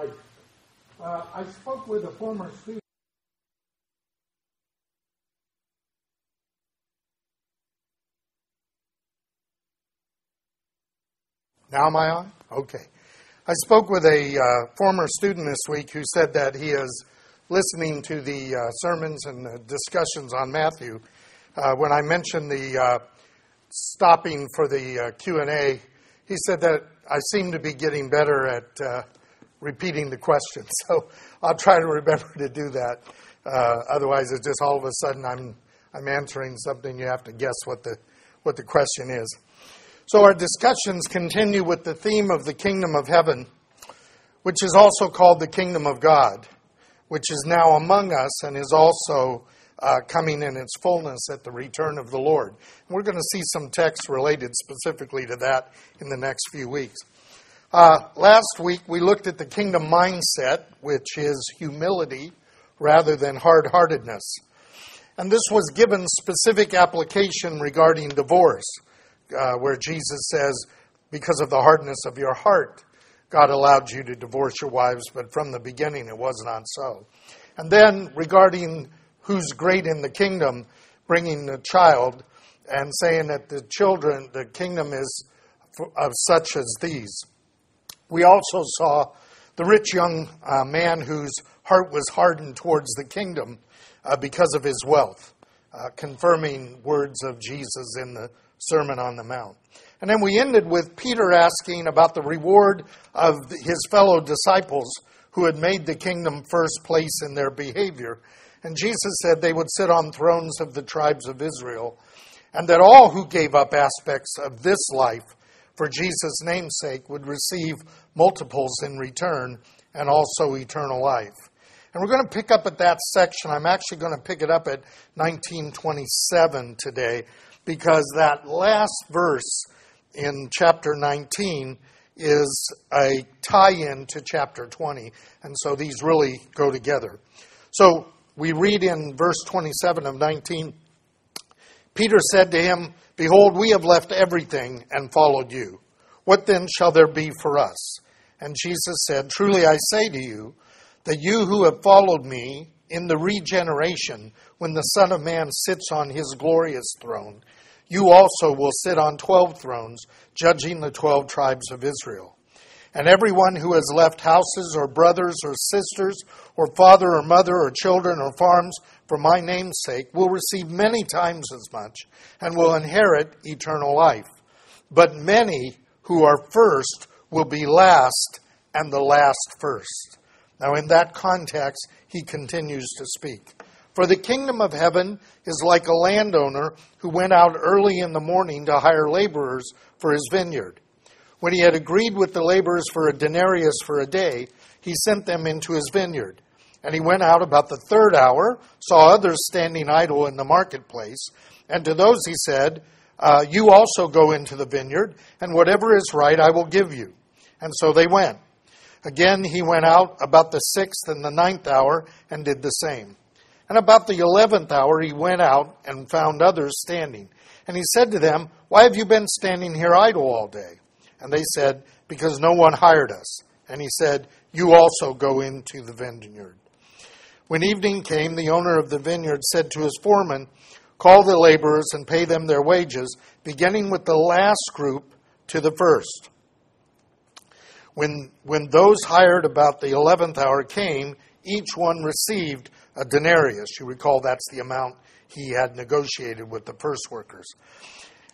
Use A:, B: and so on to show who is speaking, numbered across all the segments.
A: right. Uh, I spoke with a former student. Now am I on? Okay. I spoke with a uh, former student this week who said that he is listening to the uh, sermons and the discussions on Matthew. Uh, when I mentioned the uh, stopping for the uh, Q and A, he said that I seem to be getting better at uh, repeating the question. So I'll try to remember to do that. otherwise, it's just all of a sudden I'm I'm answering something. You have to guess what the what the question is. So our discussions continue with the theme of the kingdom of heaven, which is also called the kingdom of God, which is now among us and is also uh, coming in its fullness at the return of the Lord. And we're going to see some texts related specifically to that in the next few weeks. Uh, last week we looked at the kingdom mindset, which is humility rather than hard heartedness. And this was given specific application regarding divorce uh, where Jesus says, because of the hardness of your heart, God allowed you to divorce your wives, but from the beginning it was not so. And then regarding who's great in the kingdom, bringing the child and saying that the children, the kingdom is of such as these. We also saw the rich young uh, man whose heart was hardened towards the kingdom uh, because of his wealth, uh, confirming words of Jesus in the Sermon on the Mount. And then we ended with Peter asking about the reward of his fellow disciples who had made the kingdom first place in their behavior. And Jesus said they would sit on thrones of the tribes of Israel, and that all who gave up aspects of this life for Jesus' name's sake would receive multiples in return and also eternal life. And we're going to pick up at that section. I'm actually going to pick it up at 1927 today, because that last verse in chapter 19 is a tie in to chapter 20. And so these really go together. So we read in verse 27 of 19 Peter said to him, Behold, we have left everything and followed you. What then shall there be for us? And Jesus said, Truly I say to you, that you who have followed me in the regeneration, when the Son of Man sits on his glorious throne, you also will sit on twelve thrones, judging the twelve tribes of Israel. And everyone who has left houses or brothers or sisters or father or mother or children or farms for my name's sake will receive many times as much and will inherit eternal life. But many who are first will be last and the last first. Now, in that context, he continues to speak. For the kingdom of heaven is like a landowner who went out early in the morning to hire laborers for his vineyard. When he had agreed with the laborers for a denarius for a day, he sent them into his vineyard. And he went out about the third hour, saw others standing idle in the marketplace, and to those he said, uh, You also go into the vineyard, and whatever is right I will give you. And so they went. Again he went out about the sixth and the ninth hour and did the same. And about the eleventh hour he went out and found others standing. And he said to them, Why have you been standing here idle all day? And they said, Because no one hired us. And he said, You also go into the vineyard. When evening came, the owner of the vineyard said to his foreman, Call the laborers and pay them their wages, beginning with the last group to the first. When, when those hired about the eleventh hour came, each one received a denarius. You recall that's the amount he had negotiated with the first workers.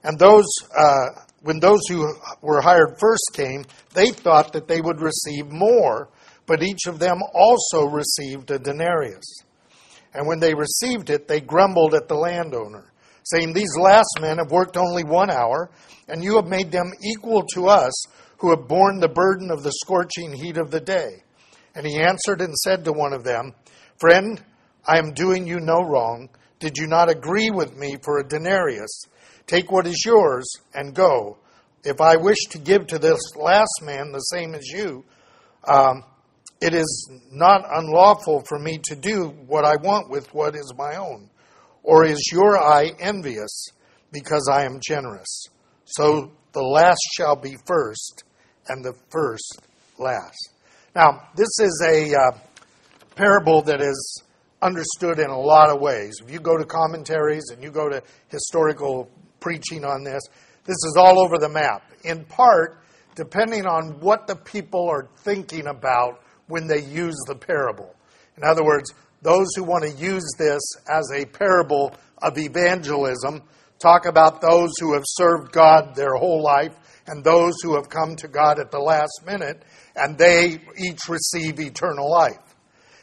A: And those, uh, when those who were hired first came, they thought that they would receive more, but each of them also received a denarius. And when they received it, they grumbled at the landowner, saying, These last men have worked only one hour, and you have made them equal to us who have borne the burden of the scorching heat of the day. And he answered and said to one of them, Friend, I am doing you no wrong. Did you not agree with me for a denarius? Take what is yours and go. If I wish to give to this last man the same as you, um, it is not unlawful for me to do what I want with what is my own. Or is your eye envious because I am generous? So the last shall be first, and the first last. Now, this is a uh, parable that is understood in a lot of ways. If you go to commentaries and you go to historical preaching on this, this is all over the map. In part, depending on what the people are thinking about when they use the parable. In other words, those who want to use this as a parable of evangelism talk about those who have served God their whole life and those who have come to God at the last minute, and they each receive eternal life.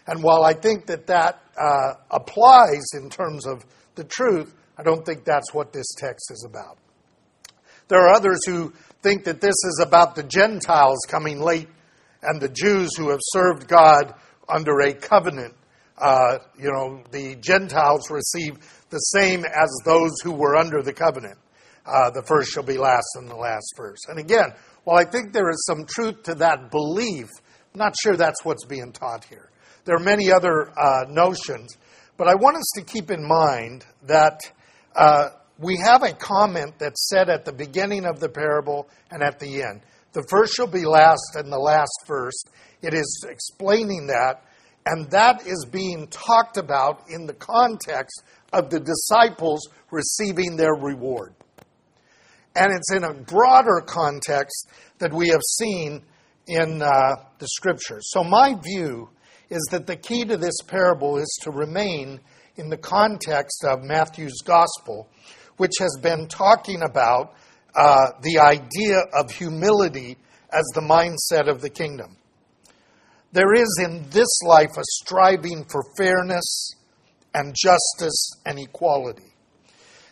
A: And while I think that that uh, applies in terms of the truth, I don't think that's what this text is about. There are others who think that this is about the Gentiles coming late and the Jews who have served God under a covenant. Uh, you know, the Gentiles receive the same as those who were under the covenant. Uh, the first shall be last and the last first. And again, while I think there is some truth to that belief, I'm not sure that's what's being taught here. There are many other uh, notions, but I want us to keep in mind that uh, we have a comment that's said at the beginning of the parable and at the end. The first shall be last and the last first. It is explaining that, and that is being talked about in the context of the disciples receiving their reward. And it's in a broader context that we have seen in uh, the scriptures. So, my view is that the key to this parable is to remain in the context of Matthew's gospel, which has been talking about uh, the idea of humility as the mindset of the kingdom. There is in this life a striving for fairness and justice and equality.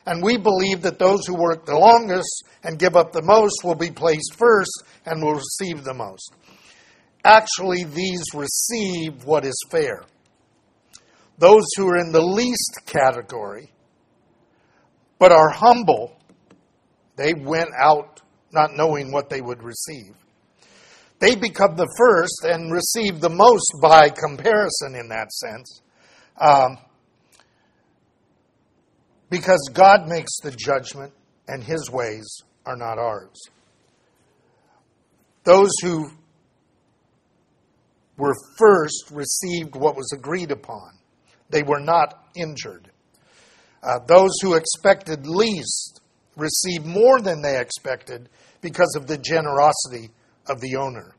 A: And we believe that those who work the longest and give up the most will be placed first and will receive the most. Actually, these receive what is fair. Those who are in the least category, but are humble, they went out not knowing what they would receive. They become the first and receive the most by comparison in that sense. Um, because God makes the judgment and his ways are not ours. Those who were first received what was agreed upon, they were not injured. Uh, those who expected least received more than they expected because of the generosity of the owner.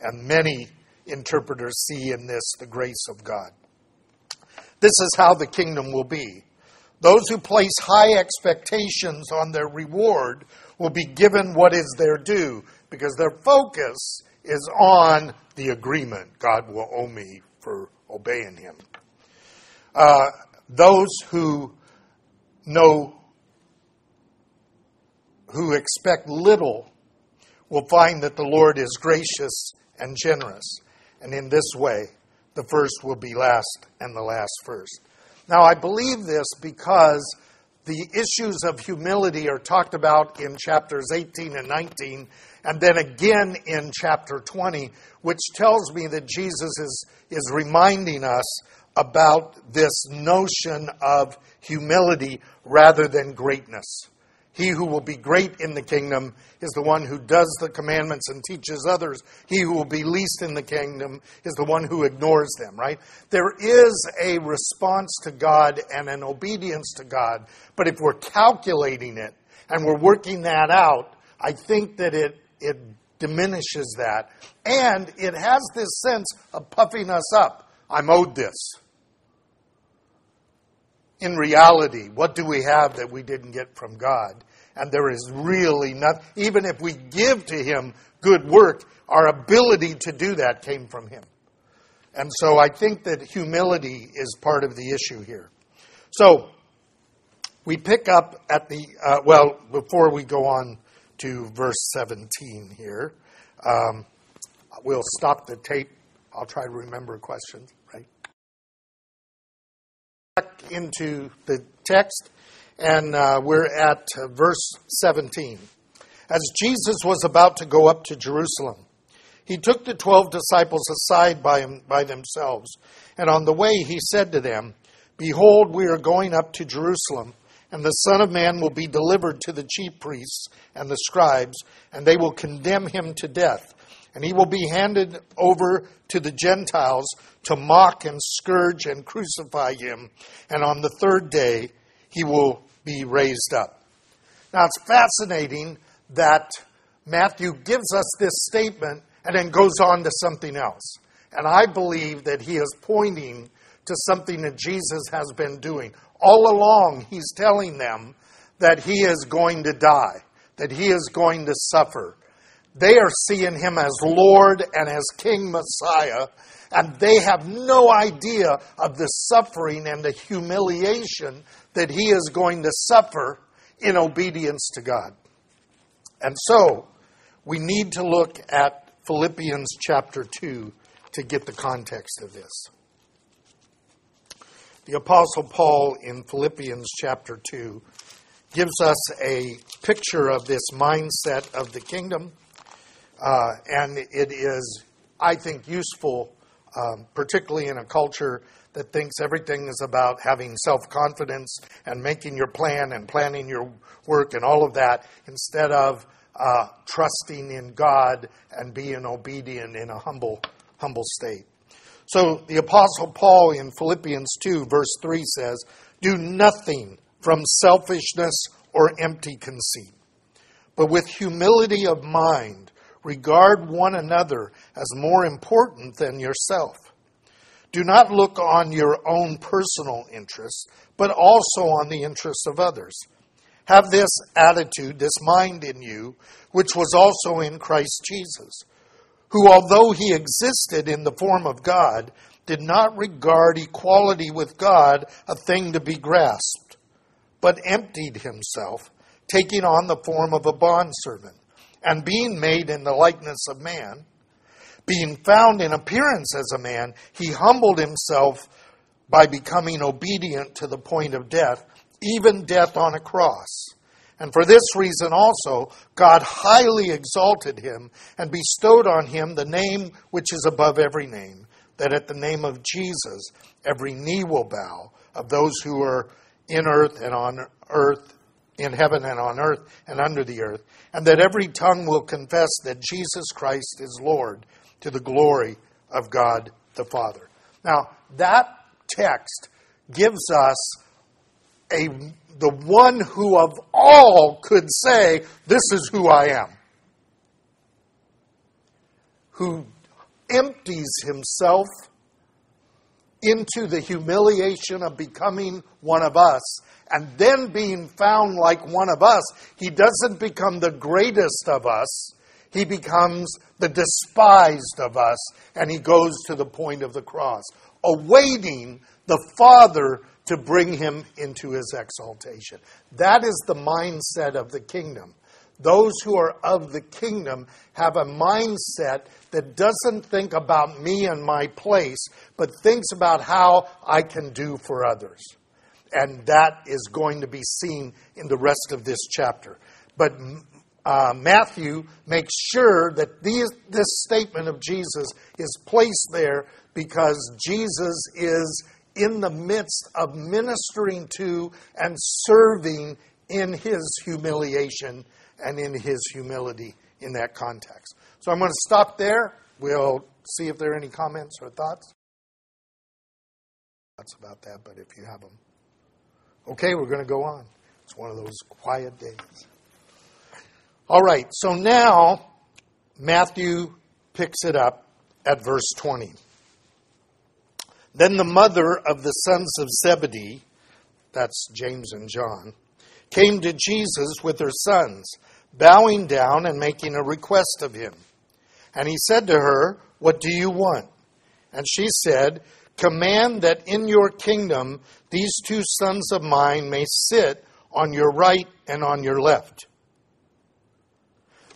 A: And many interpreters see in this the grace of God. This is how the kingdom will be. Those who place high expectations on their reward will be given what is their due because their focus is on the agreement God will owe me for obeying Him. Uh, those who know, who expect little, will find that the Lord is gracious and generous. And in this way, the first will be last and the last first. Now, I believe this because the issues of humility are talked about in chapters 18 and 19, and then again in chapter 20, which tells me that Jesus is, is reminding us about this notion of humility rather than greatness. He who will be great in the kingdom is the one who does the commandments and teaches others. He who will be least in the kingdom is the one who ignores them, right? There is a response to God and an obedience to God, but if we're calculating it and we're working that out, I think that it, it diminishes that. And it has this sense of puffing us up. I'm owed this in reality, what do we have that we didn't get from God? And there is really nothing, even if we give to Him good work, our ability to do that came from Him. And so I think that humility is part of the issue here. So we pick up at the, uh, well, before we go on to verse 17 here, um, we'll stop the tape. I'll try to remember questions back into the text, and uh, we're at verse 17. As Jesus was about to go up to Jerusalem, he took the twelve disciples aside by, him, by themselves, and on the way he said to them, Behold, we are going up to Jerusalem, and the Son of Man will be delivered to the chief priests and the scribes, and they will condemn him to death and he will be handed over to the Gentiles to mock and scourge and crucify him, and on the third day he will be raised up. Now it's fascinating that Matthew gives us this statement and then goes on to something else. And I believe that he is pointing to something that Jesus has been doing. All along, he's telling them that he is going to die, that he is going to suffer. They are seeing him as Lord and as King Messiah, and they have no idea of the suffering and the humiliation that he is going to suffer in obedience to God. And so, we need to look at Philippians chapter 2 to get the context of this. The Apostle Paul in Philippians chapter 2 gives us a picture of this mindset of the kingdom, uh, and it is, I think, useful, um, particularly in a culture that thinks everything is about having self confidence and making your plan and planning your work and all of that, instead of uh, trusting in God and being obedient in a humble humble state. So the Apostle Paul in Philippians 2, verse 3 says, Do nothing from selfishness or empty conceit, but with humility of mind, regard one another as more important than yourself. Do not look on your own personal interests, but also on the interests of others. Have this attitude, this mind in you, which was also in Christ Jesus who, although he existed in the form of God, did not regard equality with God a thing to be grasped, but emptied himself, taking on the form of a bondservant, and being made in the likeness of man. Being found in appearance as a man, he humbled himself by becoming obedient to the point of death, even death on a cross. And for this reason also, God highly exalted him and bestowed on him the name which is above every name, that at the name of Jesus every knee will bow of those who are in earth and on earth, in heaven and on earth and under the earth, and that every tongue will confess that Jesus Christ is Lord to the glory of God the Father. Now, that text gives us a the one who of all could say, This is who I am. Who empties himself into the humiliation of becoming one of us. And then being found like one of us, he doesn't become the greatest of us. He becomes the despised of us, and he goes to the point of the cross, awaiting the Father to bring him into his exaltation. That is the mindset of the kingdom. Those who are of the kingdom have a mindset that doesn't think about me and my place, but thinks about how I can do for others. And that is going to be seen in the rest of this chapter. But uh, Matthew makes sure that these, this statement of Jesus is placed there because Jesus is in the midst of ministering to and serving in his humiliation and in his humility in that context. So I'm going to stop there. We'll see if there are any comments or thoughts. Thoughts about that, but if you have them. Okay, we're going to go on. It's one of those quiet days. All right, so now Matthew picks it up at verse 20. Then the mother of the sons of Zebedee, that's James and John, came to Jesus with her sons, bowing down and making a request of him. And he said to her, What do you want? And she said, Command that in your kingdom these two sons of mine may sit on your right and on your left.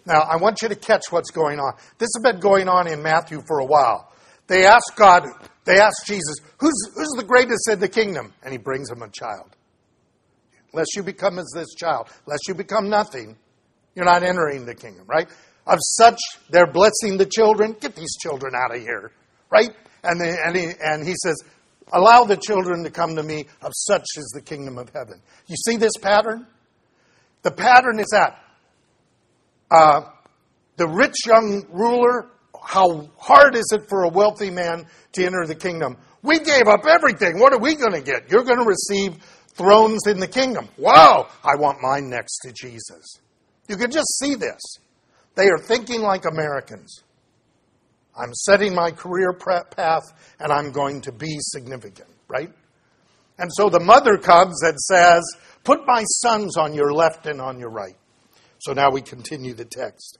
A: Now, I want you to catch what's going on. This has been going on in Matthew for a while. They ask God, they ask Jesus, who's, who's the greatest in the kingdom? And he brings them a child. Unless you become as this child, unless you become nothing, you're not entering the kingdom, right? Of such, they're blessing the children. Get these children out of here, right? And, they, and, he, and he says, Allow the children to come to me, of such is the kingdom of heaven. You see this pattern? The pattern is that uh, the rich young ruler how hard is it for a wealthy man to enter the kingdom? We gave up everything. What are we going to get? You're going to receive thrones in the kingdom. Wow, I want mine next to Jesus. You can just see this. They are thinking like Americans. I'm setting my career path and I'm going to be significant, right? And so the mother comes and says, Put my sons on your left and on your right. So now we continue the text.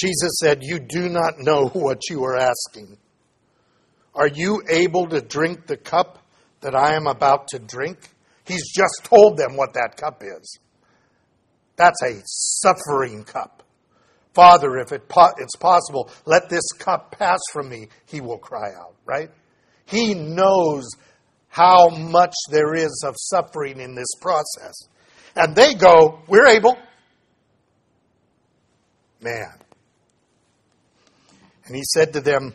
A: Jesus said, You do not know what you are asking. Are you able to drink the cup that I am about to drink? He's just told them what that cup is. That's a suffering cup. Father, if it po- it's possible, let this cup pass from me, he will cry out, right? He knows how much there is of suffering in this process. And they go, We're able. Man. And he said to them,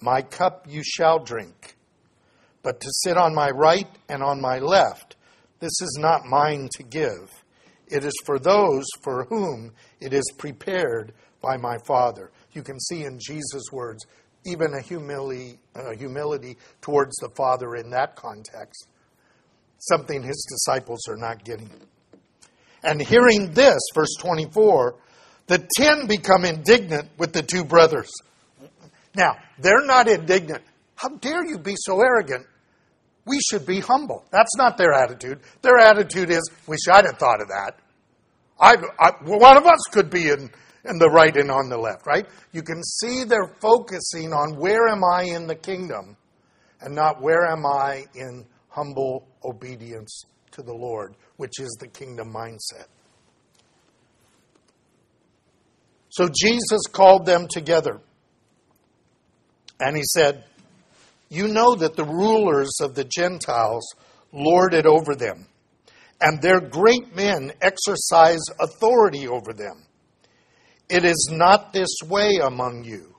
A: My cup you shall drink, but to sit on my right and on my left, this is not mine to give. It is for those for whom it is prepared by my Father. You can see in Jesus' words even a humility, humility towards the Father in that context, something his disciples are not getting. And hearing this, verse 24, the ten become indignant with the two brothers. Now, they're not indignant. How dare you be so arrogant? We should be humble. That's not their attitude. Their attitude is, wish I'd have thought of that. I, I, one of us could be in, in the right and on the left, right? You can see they're focusing on where am I in the kingdom and not where am I in humble obedience to the Lord, which is the kingdom mindset. So Jesus called them together and he said, You know that the rulers of the Gentiles lord it over them, and their great men exercise authority over them. It is not this way among you.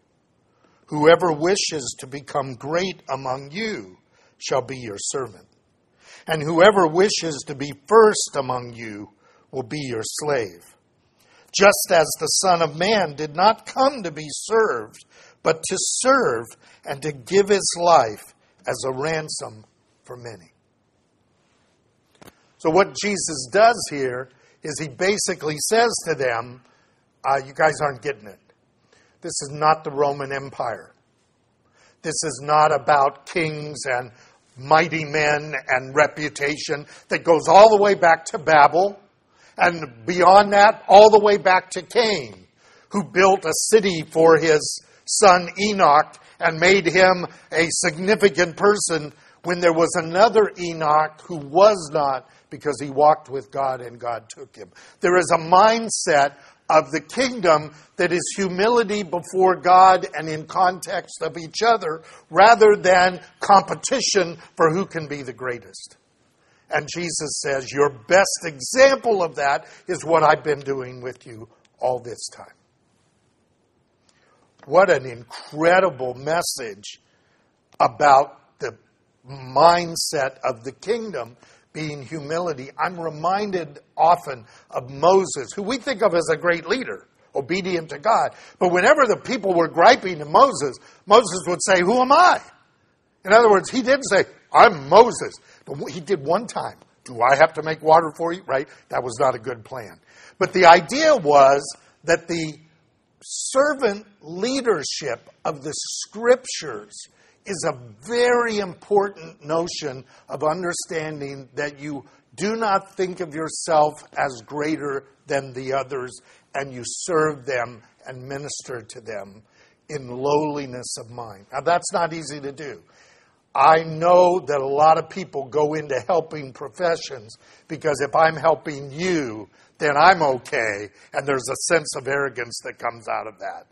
A: Whoever wishes to become great among you shall be your servant. And whoever wishes to be first among you will be your slave. Just as the Son of Man did not come to be served, but to serve and to give his life as a ransom for many. So, what Jesus does here is he basically says to them, uh, You guys aren't getting it. This is not the Roman Empire. This is not about kings and mighty men and reputation that goes all the way back to Babel and beyond that, all the way back to Cain, who built a city for his son Enoch and made him a significant person when there was another Enoch who was not because he walked with God and God took him. There is a mindset of the kingdom that is humility before God and in context of each other rather than competition for who can be the greatest. And Jesus says, Your best example of that is what I've been doing with you all this time. What an incredible message about the mindset of the kingdom being humility. I'm reminded often of Moses, who we think of as a great leader, obedient to God. But whenever the people were griping to Moses, Moses would say, Who am I? In other words, he didn't say, I'm Moses. But he did one time. Do I have to make water for you? Right? That was not a good plan. But the idea was that the servant leadership of the scriptures is a very important notion of understanding that you do not think of yourself as greater than the others and you serve them and minister to them in lowliness of mind. Now, that's not easy to do. I know that a lot of people go into helping professions because if I'm helping you, then I'm okay, and there's a sense of arrogance that comes out of that.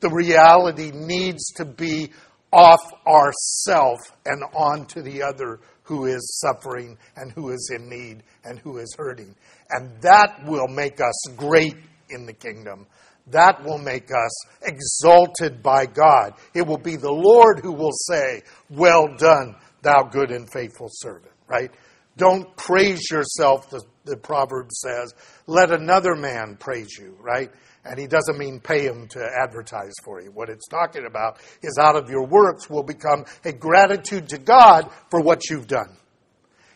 A: The reality needs to be off ourself and on to the other who is suffering and who is in need and who is hurting. And that will make us great in the kingdom. That will make us exalted by God. It will be the Lord who will say, Well done, thou good and faithful servant, right? Don't praise yourself, the proverb says. Let another man praise you, right? And he doesn't mean pay him to advertise for you. What it's talking about is out of your works will become a gratitude to God for what you've done.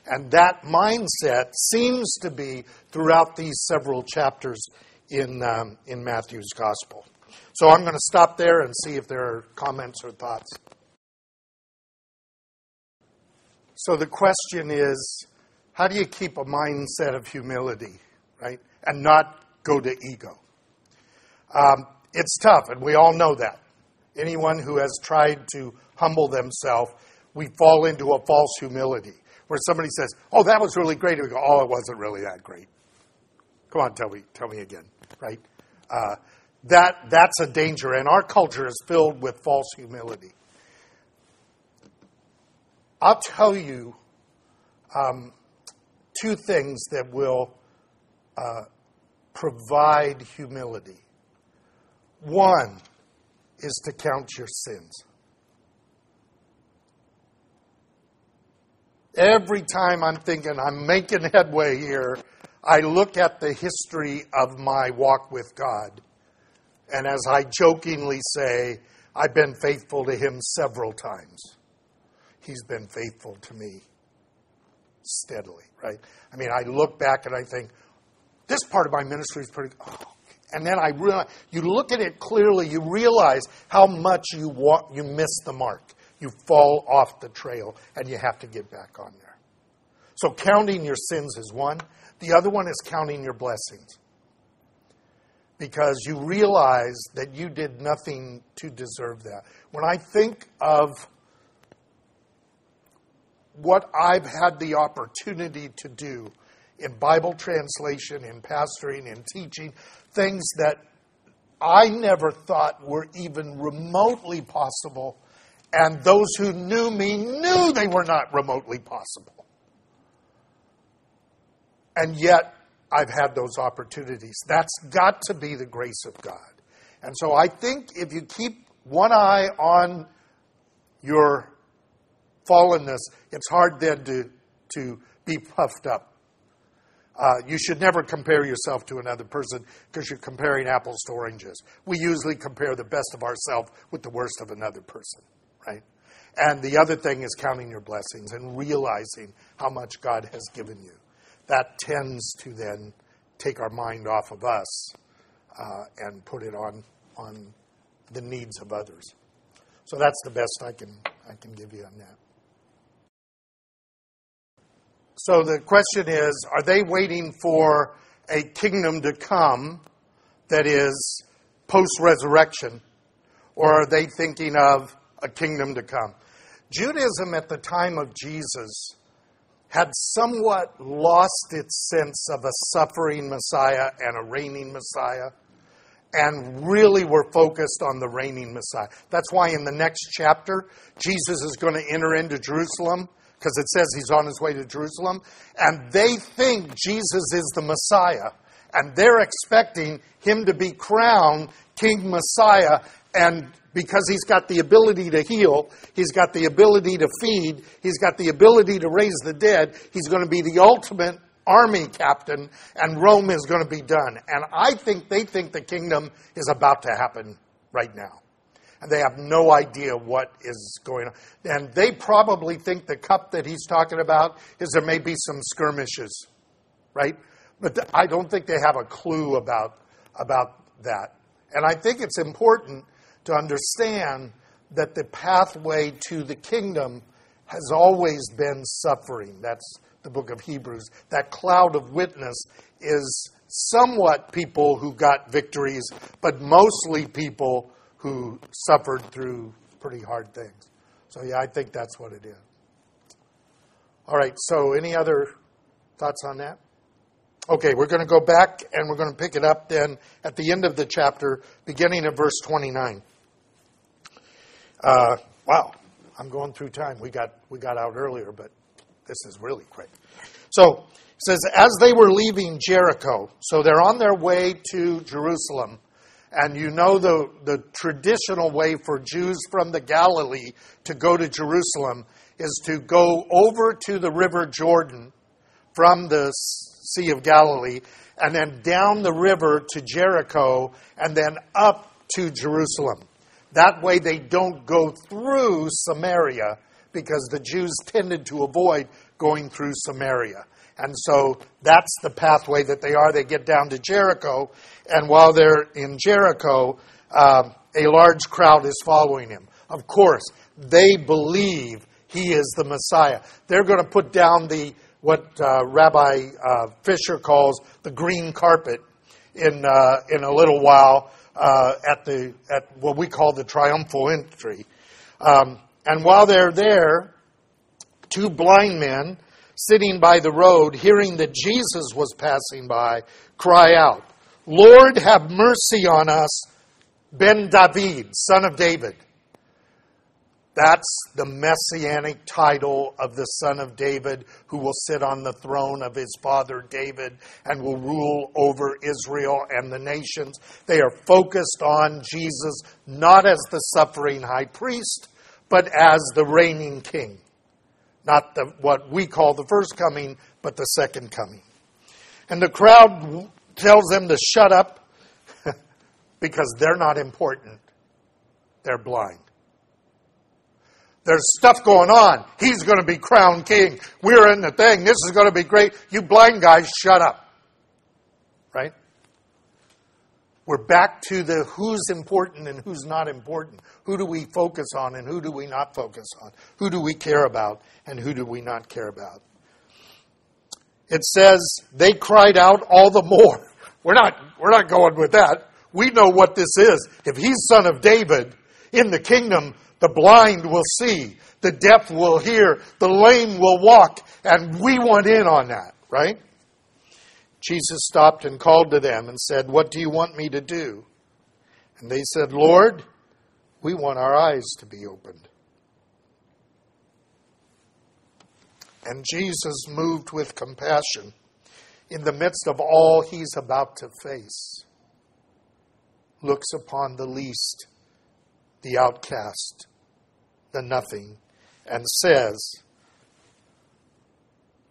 A: And that mindset seems to be throughout these several chapters in, um, in Matthew's gospel. So I'm going to stop there and see if there are comments or thoughts. So the question is how do you keep a mindset of humility, right? And not go to ego? Um, it's tough, and we all know that. Anyone who has tried to humble themselves, we fall into a false humility where somebody says, "Oh, that was really great," and we go, "Oh, it wasn't really that great." Come on, tell me, tell me again, right? Uh, that that's a danger, and our culture is filled with false humility. I'll tell you um, two things that will uh, provide humility. One is to count your sins. Every time I'm thinking I'm making headway here, I look at the history of my walk with God. And as I jokingly say, I've been faithful to Him several times. He's been faithful to me steadily, right? I mean, I look back and I think, this part of my ministry is pretty. Oh. And then I realize, you look at it clearly, you realize how much you walk, you miss the mark. You fall off the trail, and you have to get back on there. So counting your sins is one. The other one is counting your blessings. Because you realize that you did nothing to deserve that. When I think of what I've had the opportunity to do in Bible translation, in pastoring, in teaching, things that I never thought were even remotely possible, and those who knew me knew they were not remotely possible. And yet, I've had those opportunities. That's got to be the grace of God. And so I think if you keep one eye on your fallenness, it's hard then to, to be puffed up. Uh, you should never compare yourself to another person because you're comparing apples to oranges. We usually compare the best of ourselves with the worst of another person, right? And the other thing is counting your blessings and realizing how much God has given you. That tends to then take our mind off of us uh, and put it on on the needs of others. So that's the best I can I can give you on that. So the question is are they waiting for a kingdom to come that is post resurrection, or are they thinking of a kingdom to come? Judaism at the time of Jesus had somewhat lost its sense of a suffering Messiah and a reigning Messiah and really were focused on the reigning Messiah. That's why in the next chapter, Jesus is going to enter into Jerusalem because it says he's on his way to Jerusalem, and they think Jesus is the Messiah, and they're expecting him to be crowned King Messiah, and because he's got the ability to heal, he's got the ability to feed, he's got the ability to raise the dead, he's going to be the ultimate army captain, and Rome is going to be done. And I think they think the kingdom is about to happen right now and they have no idea what is going on. And they probably think the cup that he's talking about is there may be some skirmishes, right? But I don't think they have a clue about, about that. And I think it's important to understand that the pathway to the kingdom has always been suffering. That's the book of Hebrews. That cloud of witness is somewhat people who got victories, but mostly people who suffered through pretty hard things. So, yeah, I think that's what it is. All right, so any other thoughts on that? Okay, we're going to go back and we're going to pick it up then at the end of the chapter, beginning of verse 29. Uh, wow, I'm going through time. We got, we got out earlier, but this is really quick. So, it says, as they were leaving Jericho, so they're on their way to Jerusalem and you know the, the traditional way for Jews from the Galilee to go to Jerusalem is to go over to the River Jordan from the Sea of Galilee and then down the river to Jericho, and then up to Jerusalem. That way they don't go through Samaria because the Jews tended to avoid going through Samaria. And so that's the pathway that they are. They get down to Jericho, and while they're in Jericho, um, a large crowd is following him. Of course, they believe he is the Messiah. They're going to put down the what uh, Rabbi uh, Fisher calls the green carpet in uh, in a little while uh, at the at what we call the triumphal entry. Um, and while they're there, two blind men sitting by the road, hearing that Jesus was passing by, cry out, "Lord, have mercy on us, Ben David, son of David." That's the messianic title of the son of David who will sit on the throne of his father David and will rule over Israel and the nations. They are focused on Jesus not as the suffering high priest, but as the reigning king. Not the, what we call the first coming, but the second coming. And the crowd tells them to shut up because they're not important. They're blind. There's stuff going on. He's going to be crowned king. We're in the thing. This is going to be great. You blind guys, shut up. Right? We're back to the who's important and who's not important. Who do we focus on and who do we not focus on? Who do we care about and who do we not care about? It says they cried out all the more. We're not, we're not going with that. We know what this is. If he's son of David in the kingdom, the blind will see, the deaf will hear, the lame will walk, and we want in on that, right? Jesus stopped and called to them and said, What do you want me to do? And they said, Lord, we want our eyes to be opened. And Jesus, moved with compassion in the midst of all he's about to face, looks upon the least, the outcast, the nothing and says,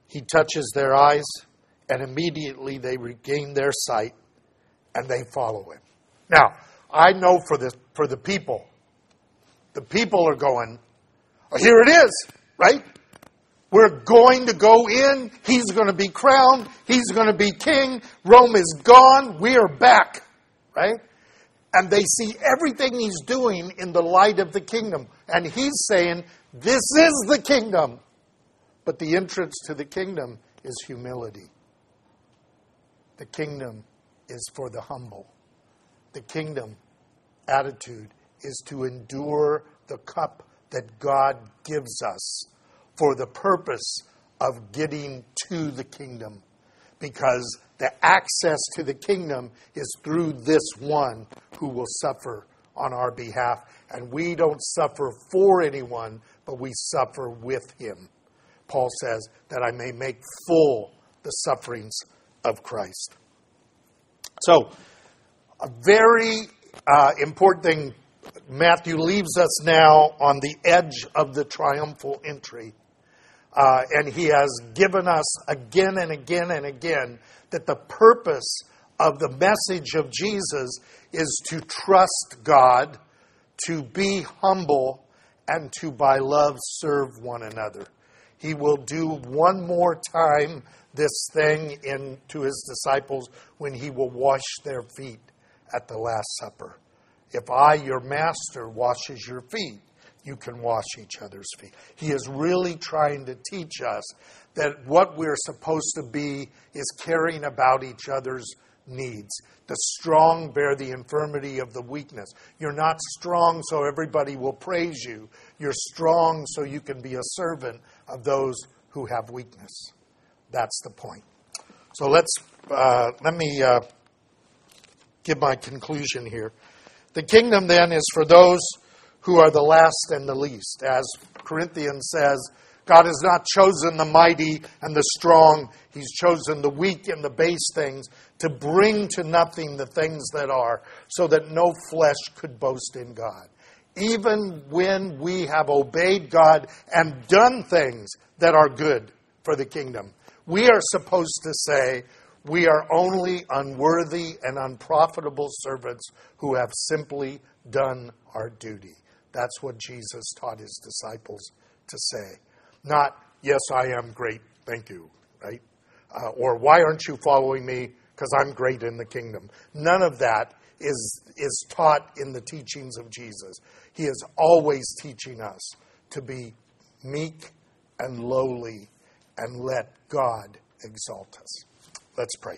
A: He touches their eyes, and immediately they regain their sight and they follow him. Now, I know for the, for the people, the people are going, oh, Here it is, right? We're going to go in. He's going to be crowned. He's going to be king. Rome is gone. We are back, right? and they see everything he's doing in the light of the kingdom. And he's saying, This is the kingdom. But the entrance to the kingdom is humility. The kingdom is for the humble. The kingdom attitude is to endure the cup that God gives us for the purpose of getting to the kingdom. Because the access to the kingdom is through this one who will suffer on our behalf. And we don't suffer for anyone, but we suffer with him. Paul says, that I may make full the sufferings of Christ. So, a very uh, important thing Matthew leaves us now on the edge of the triumphal entry. Uh, and he has given us again and again and again that the purpose of the message of Jesus is to trust God, to be humble, and to by love serve one another. He will do one more time this thing in to his disciples when he will wash their feet at the last supper. If I, your master, washes your feet, you can wash each other's feet. He is really trying to teach us that what we're supposed to be is caring about each other's needs. The strong bear the infirmity of the weakness. You're not strong so everybody will praise you. You're strong so you can be a servant of those who have weakness. That's the point. So let's uh, let me uh, give my conclusion here. The kingdom then is for those who are the last and the least, as Corinthians says God has not chosen the mighty and the strong. He's chosen the weak and the base things to bring to nothing the things that are, so that no flesh could boast in God. Even when we have obeyed God and done things that are good for the kingdom, we are supposed to say, We are only unworthy and unprofitable servants who have simply done our duty. That's what Jesus taught his disciples to say. Not, yes, I am great, thank you, right? Uh, or why aren't you following me? Because I'm great in the kingdom. None of that is, is taught in the teachings of Jesus. He is always teaching us to be meek and lowly and let God exalt us. Let's pray.